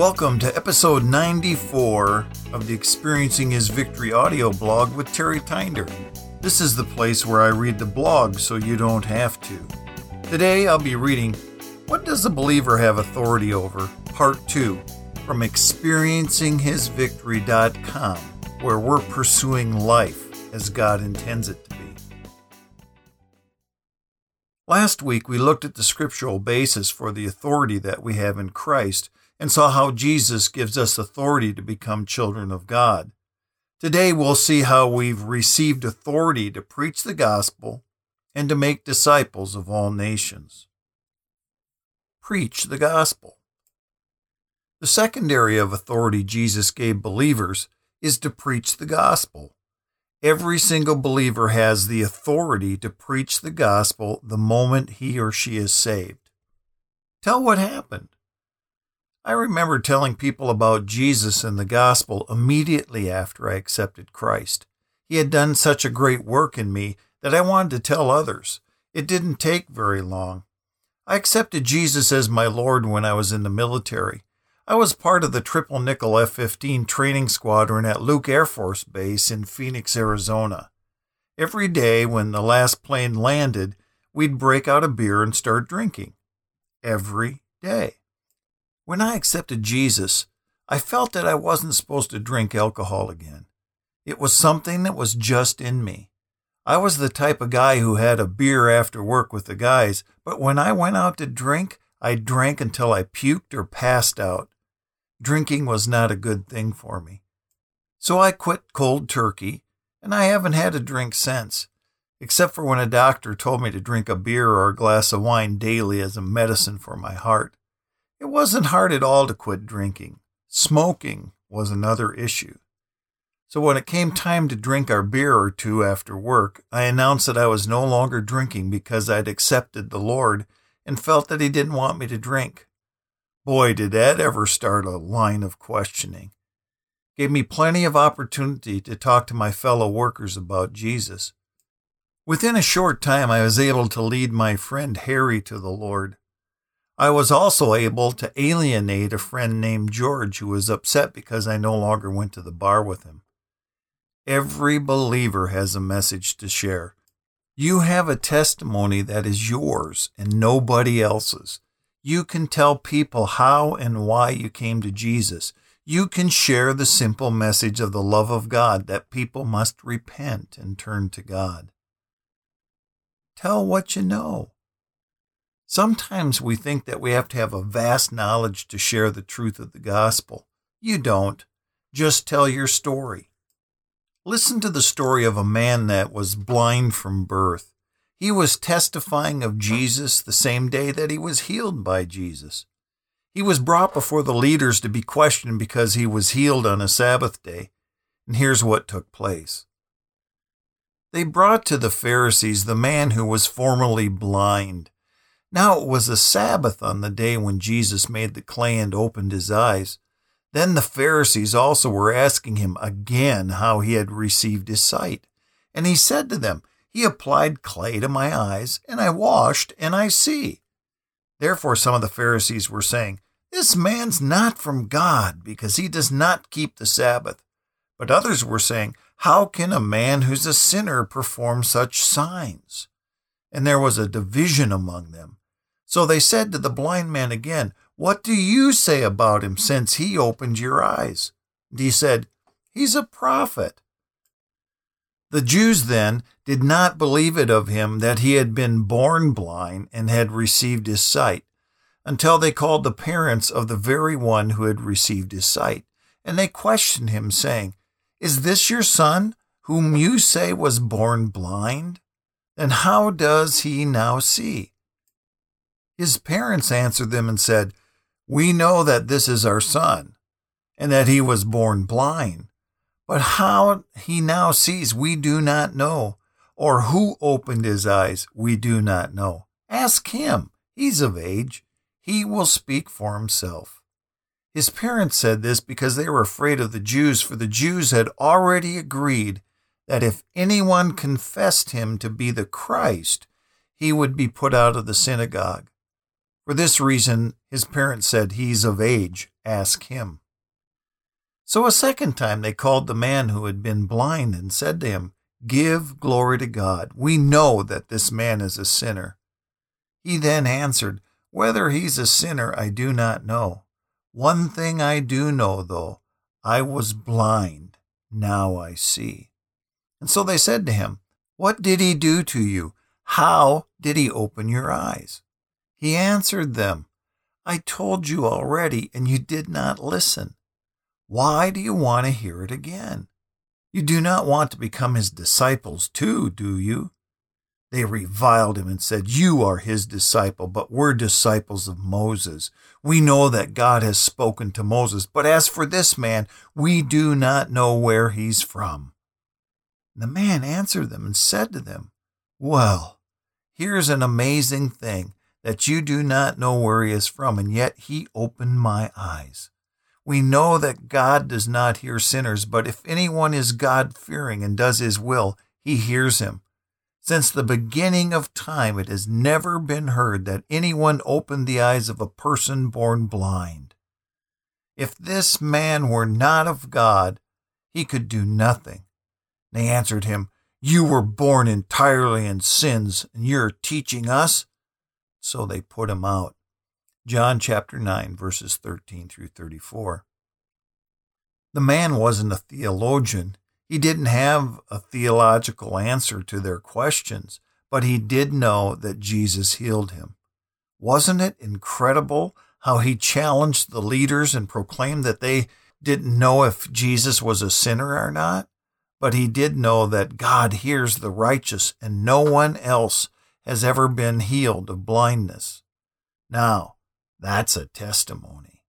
Welcome to episode 94 of the Experiencing His Victory audio blog with Terry Tinder. This is the place where I read the blog so you don't have to. Today I'll be reading What Does a Believer Have Authority Over? Part 2 from experiencinghisvictory.com, where we're pursuing life as God intends it to be. Last week we looked at the scriptural basis for the authority that we have in Christ and saw how Jesus gives us authority to become children of God. Today we'll see how we've received authority to preach the gospel and to make disciples of all nations. Preach the gospel. The second area of authority Jesus gave believers is to preach the gospel. Every single believer has the authority to preach the gospel the moment he or she is saved. Tell what happened. I remember telling people about Jesus and the gospel immediately after I accepted Christ. He had done such a great work in me that I wanted to tell others. It didn't take very long. I accepted Jesus as my Lord when I was in the military. I was part of the Triple Nickel F 15 training squadron at Luke Air Force Base in Phoenix, Arizona. Every day when the last plane landed, we'd break out a beer and start drinking. Every day. When I accepted Jesus, I felt that I wasn't supposed to drink alcohol again. It was something that was just in me. I was the type of guy who had a beer after work with the guys, but when I went out to drink, I drank until I puked or passed out. Drinking was not a good thing for me. So I quit cold turkey, and I haven't had a drink since, except for when a doctor told me to drink a beer or a glass of wine daily as a medicine for my heart. It wasn't hard at all to quit drinking. Smoking was another issue. So when it came time to drink our beer or two after work, I announced that I was no longer drinking because I'd accepted the Lord and felt that He didn't want me to drink. Boy, did that ever start a line of questioning. Gave me plenty of opportunity to talk to my fellow workers about Jesus. Within a short time, I was able to lead my friend Harry to the Lord. I was also able to alienate a friend named George who was upset because I no longer went to the bar with him. Every believer has a message to share. You have a testimony that is yours and nobody else's. You can tell people how and why you came to Jesus. You can share the simple message of the love of God that people must repent and turn to God. Tell what you know. Sometimes we think that we have to have a vast knowledge to share the truth of the gospel. You don't. Just tell your story. Listen to the story of a man that was blind from birth. He was testifying of Jesus the same day that he was healed by Jesus. He was brought before the leaders to be questioned because he was healed on a Sabbath day. And here's what took place. They brought to the Pharisees the man who was formerly blind. Now it was a Sabbath on the day when Jesus made the clay and opened his eyes. Then the Pharisees also were asking him again how he had received his sight. And he said to them, He applied clay to my eyes, and I washed, and I see. Therefore some of the Pharisees were saying, This man's not from God, because he does not keep the Sabbath. But others were saying, How can a man who's a sinner perform such signs? And there was a division among them. So they said to the blind man again, What do you say about him since he opened your eyes? And he said, He's a prophet. The Jews then did not believe it of him that he had been born blind and had received his sight, until they called the parents of the very one who had received his sight. And they questioned him, saying, Is this your son, whom you say was born blind? And how does he now see? His parents answered them and said, We know that this is our son, and that he was born blind. But how he now sees, we do not know, or who opened his eyes, we do not know. Ask him. He's of age. He will speak for himself. His parents said this because they were afraid of the Jews, for the Jews had already agreed that if anyone confessed him to be the Christ, he would be put out of the synagogue. For this reason, his parents said, He's of age, ask him. So a second time they called the man who had been blind and said to him, Give glory to God. We know that this man is a sinner. He then answered, Whether he's a sinner, I do not know. One thing I do know, though I was blind, now I see. And so they said to him, What did he do to you? How did he open your eyes? He answered them, I told you already, and you did not listen. Why do you want to hear it again? You do not want to become his disciples too, do you? They reviled him and said, You are his disciple, but we're disciples of Moses. We know that God has spoken to Moses, but as for this man, we do not know where he's from. The man answered them and said to them, Well, here's an amazing thing that you do not know where he is from, and yet he opened my eyes. We know that God does not hear sinners, but if anyone is God fearing and does his will, he hears him. Since the beginning of time, it has never been heard that anyone opened the eyes of a person born blind. If this man were not of God, he could do nothing. They answered him, You were born entirely in sins, and you're teaching us? So they put him out. John chapter 9, verses 13 through 34. The man wasn't a theologian. He didn't have a theological answer to their questions, but he did know that Jesus healed him. Wasn't it incredible how he challenged the leaders and proclaimed that they didn't know if Jesus was a sinner or not? But he did know that God hears the righteous and no one else has ever been healed of blindness. Now, that's a testimony.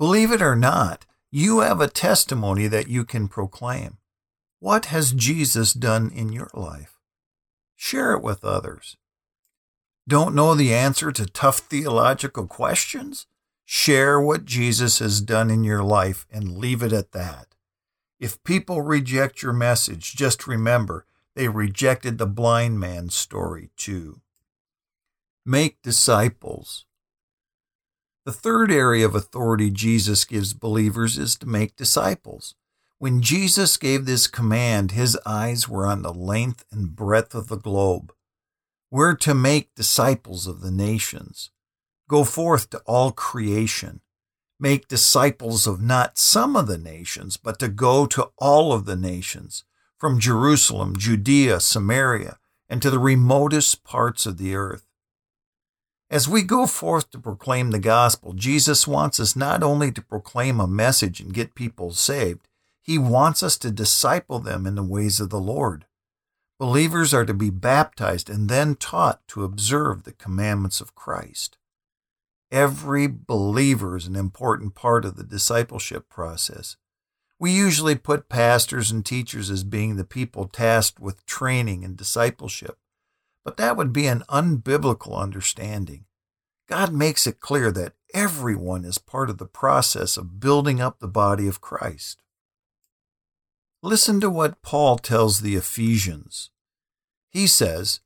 Believe it or not, you have a testimony that you can proclaim. What has Jesus done in your life? Share it with others. Don't know the answer to tough theological questions? Share what Jesus has done in your life and leave it at that. If people reject your message, just remember they rejected the blind man's story too. Make disciples. The third area of authority Jesus gives believers is to make disciples. When Jesus gave this command, his eyes were on the length and breadth of the globe. We're to make disciples of the nations. Go forth to all creation. Make disciples of not some of the nations, but to go to all of the nations from Jerusalem, Judea, Samaria, and to the remotest parts of the earth. As we go forth to proclaim the gospel, Jesus wants us not only to proclaim a message and get people saved, he wants us to disciple them in the ways of the Lord. Believers are to be baptized and then taught to observe the commandments of Christ. Every believer is an important part of the discipleship process. We usually put pastors and teachers as being the people tasked with training and discipleship, but that would be an unbiblical understanding. God makes it clear that everyone is part of the process of building up the body of Christ. Listen to what Paul tells the Ephesians. He says,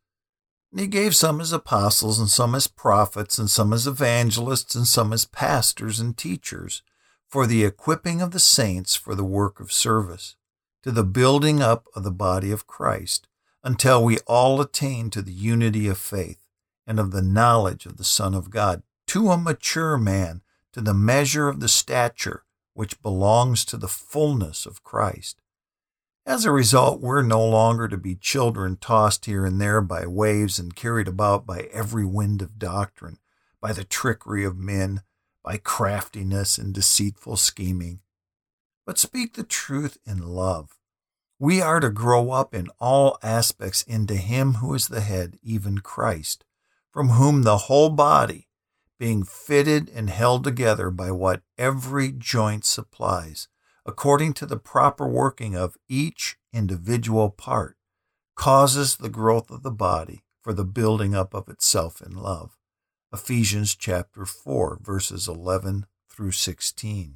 He gave some as apostles, and some as prophets, and some as evangelists, and some as pastors and teachers for the equipping of the saints for the work of service, to the building up of the body of Christ, until we all attain to the unity of faith and of the knowledge of the Son of God, to a mature man, to the measure of the stature which belongs to the fullness of Christ. As a result, we're no longer to be children tossed here and there by waves and carried about by every wind of doctrine, by the trickery of men by craftiness and deceitful scheming, but speak the truth in love. We are to grow up in all aspects into Him who is the head, even Christ, from whom the whole body, being fitted and held together by what every joint supplies, according to the proper working of each individual part, causes the growth of the body for the building up of itself in love. Ephesians chapter 4, verses 11 through 16.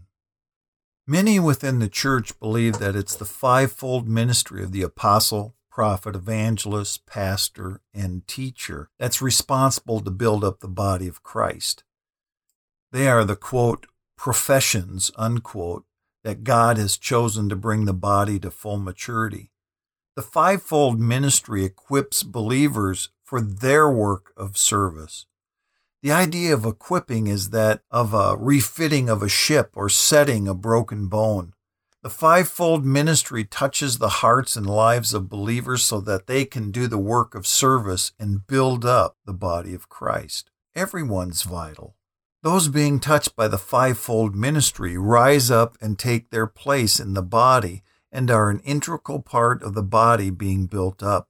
Many within the church believe that it's the fivefold ministry of the apostle, prophet, evangelist, pastor, and teacher that's responsible to build up the body of Christ. They are the quote, professions, unquote, that God has chosen to bring the body to full maturity. The fivefold ministry equips believers for their work of service. The idea of equipping is that of a refitting of a ship or setting a broken bone. The fivefold ministry touches the hearts and lives of believers so that they can do the work of service and build up the body of Christ. Everyone's vital. Those being touched by the fivefold ministry rise up and take their place in the body and are an integral part of the body being built up.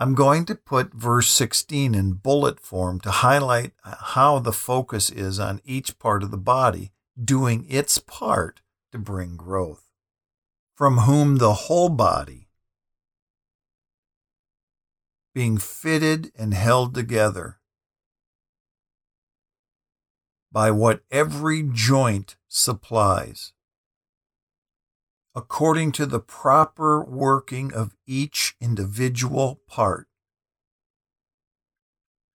I'm going to put verse 16 in bullet form to highlight how the focus is on each part of the body doing its part to bring growth. From whom the whole body, being fitted and held together by what every joint supplies, according to the proper working of each individual part,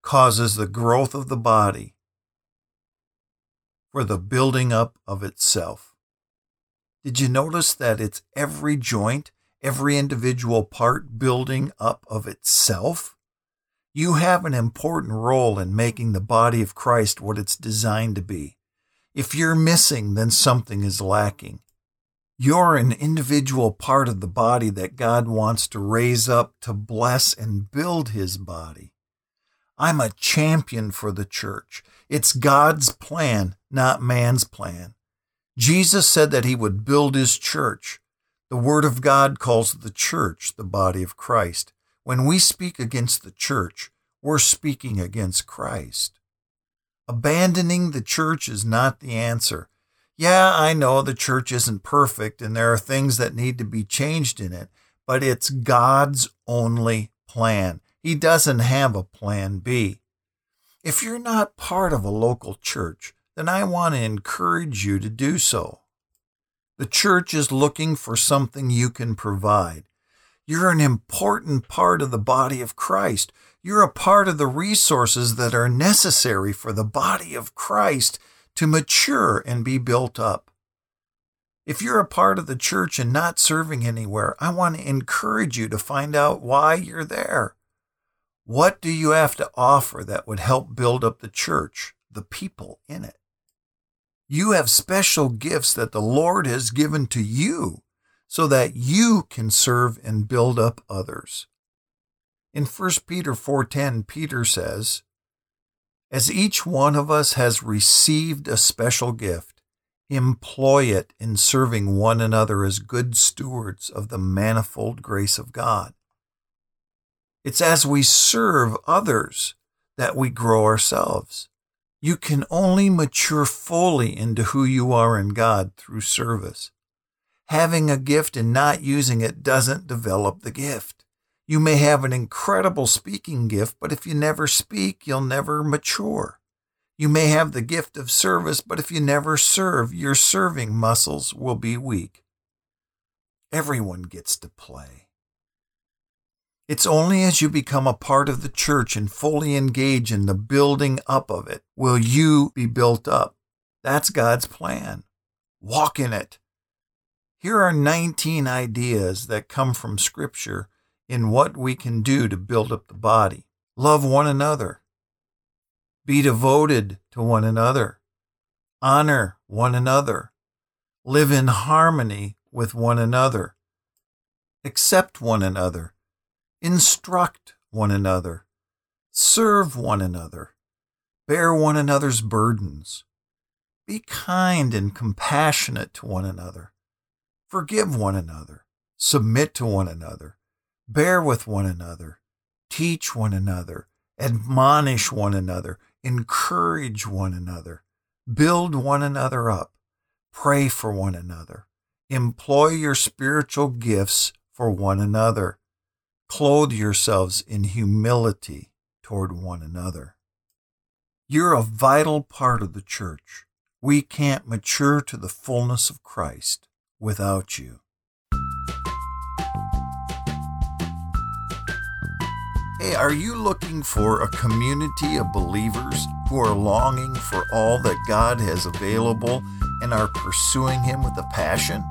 causes the growth of the body for the building up of itself. Did you notice that it's every joint, every individual part building up of itself? You have an important role in making the body of Christ what it's designed to be. If you're missing, then something is lacking. You're an individual part of the body that God wants to raise up to bless and build his body. I'm a champion for the church. It's God's plan, not man's plan. Jesus said that he would build his church. The Word of God calls the church the body of Christ. When we speak against the church, we're speaking against Christ. Abandoning the church is not the answer. Yeah, I know the church isn't perfect and there are things that need to be changed in it, but it's God's only plan. He doesn't have a plan B. If you're not part of a local church, then I want to encourage you to do so. The church is looking for something you can provide. You're an important part of the body of Christ. You're a part of the resources that are necessary for the body of Christ to mature and be built up. If you're a part of the church and not serving anywhere, I want to encourage you to find out why you're there. What do you have to offer that would help build up the church, the people in it? You have special gifts that the Lord has given to you so that you can serve and build up others. In 1 Peter 4:10, Peter says, as each one of us has received a special gift, employ it in serving one another as good stewards of the manifold grace of God. It's as we serve others that we grow ourselves. You can only mature fully into who you are in God through service. Having a gift and not using it doesn't develop the gift. You may have an incredible speaking gift, but if you never speak, you'll never mature. You may have the gift of service, but if you never serve, your serving muscles will be weak. Everyone gets to play. It's only as you become a part of the church and fully engage in the building up of it will you be built up. That's God's plan. Walk in it. Here are 19 ideas that come from Scripture in what we can do to build up the body. Love one another. Be devoted to one another. Honor one another. Live in harmony with one another. Accept one another. Instruct one another. Serve one another. Bear one another's burdens. Be kind and compassionate to one another. Forgive one another. Submit to one another bear with one another, teach one another, admonish one another, encourage one another, build one another up, pray for one another, employ your spiritual gifts for one another, clothe yourselves in humility toward one another. You're a vital part of the church. We can't mature to the fullness of Christ without you. Hey, are you looking for a community of believers who are longing for all that God has available and are pursuing Him with a passion?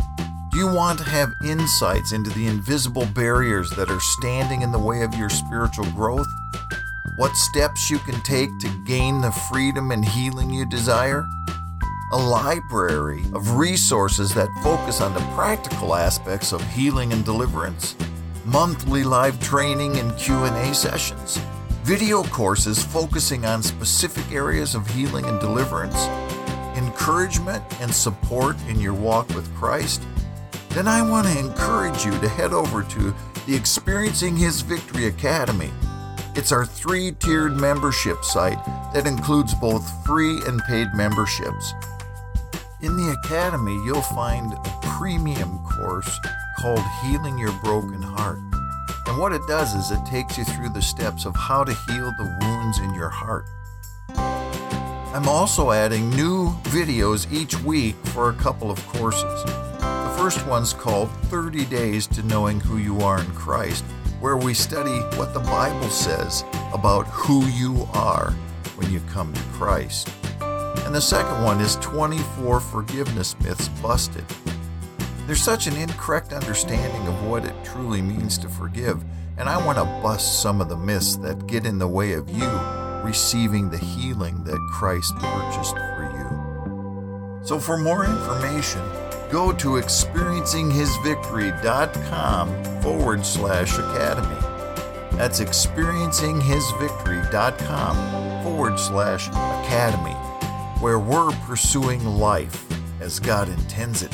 Do you want to have insights into the invisible barriers that are standing in the way of your spiritual growth? What steps you can take to gain the freedom and healing you desire? A library of resources that focus on the practical aspects of healing and deliverance? Monthly live training and Q&A sessions? Video courses focusing on specific areas of healing and deliverance? Encouragement and support in your walk with Christ? then I want to encourage you to head over to the Experiencing His Victory Academy. It's our three tiered membership site that includes both free and paid memberships. In the Academy, you'll find a premium course called Healing Your Broken Heart. And what it does is it takes you through the steps of how to heal the wounds in your heart. I'm also adding new videos each week for a couple of courses The first one's called 30 Days to Knowing Who You Are in Christ, where we study what the Bible says about who you are when you come to Christ. And the second one is 24 Forgiveness Myths Busted. There's such an incorrect understanding of what it truly means to forgive, and I want to bust some of the myths that get in the way of you receiving the healing that Christ purchased for you. So, for more information, go to experiencinghisvictory.com forward slash academy. That's experiencinghisvictory.com forward slash academy, where we're pursuing life as God intends it.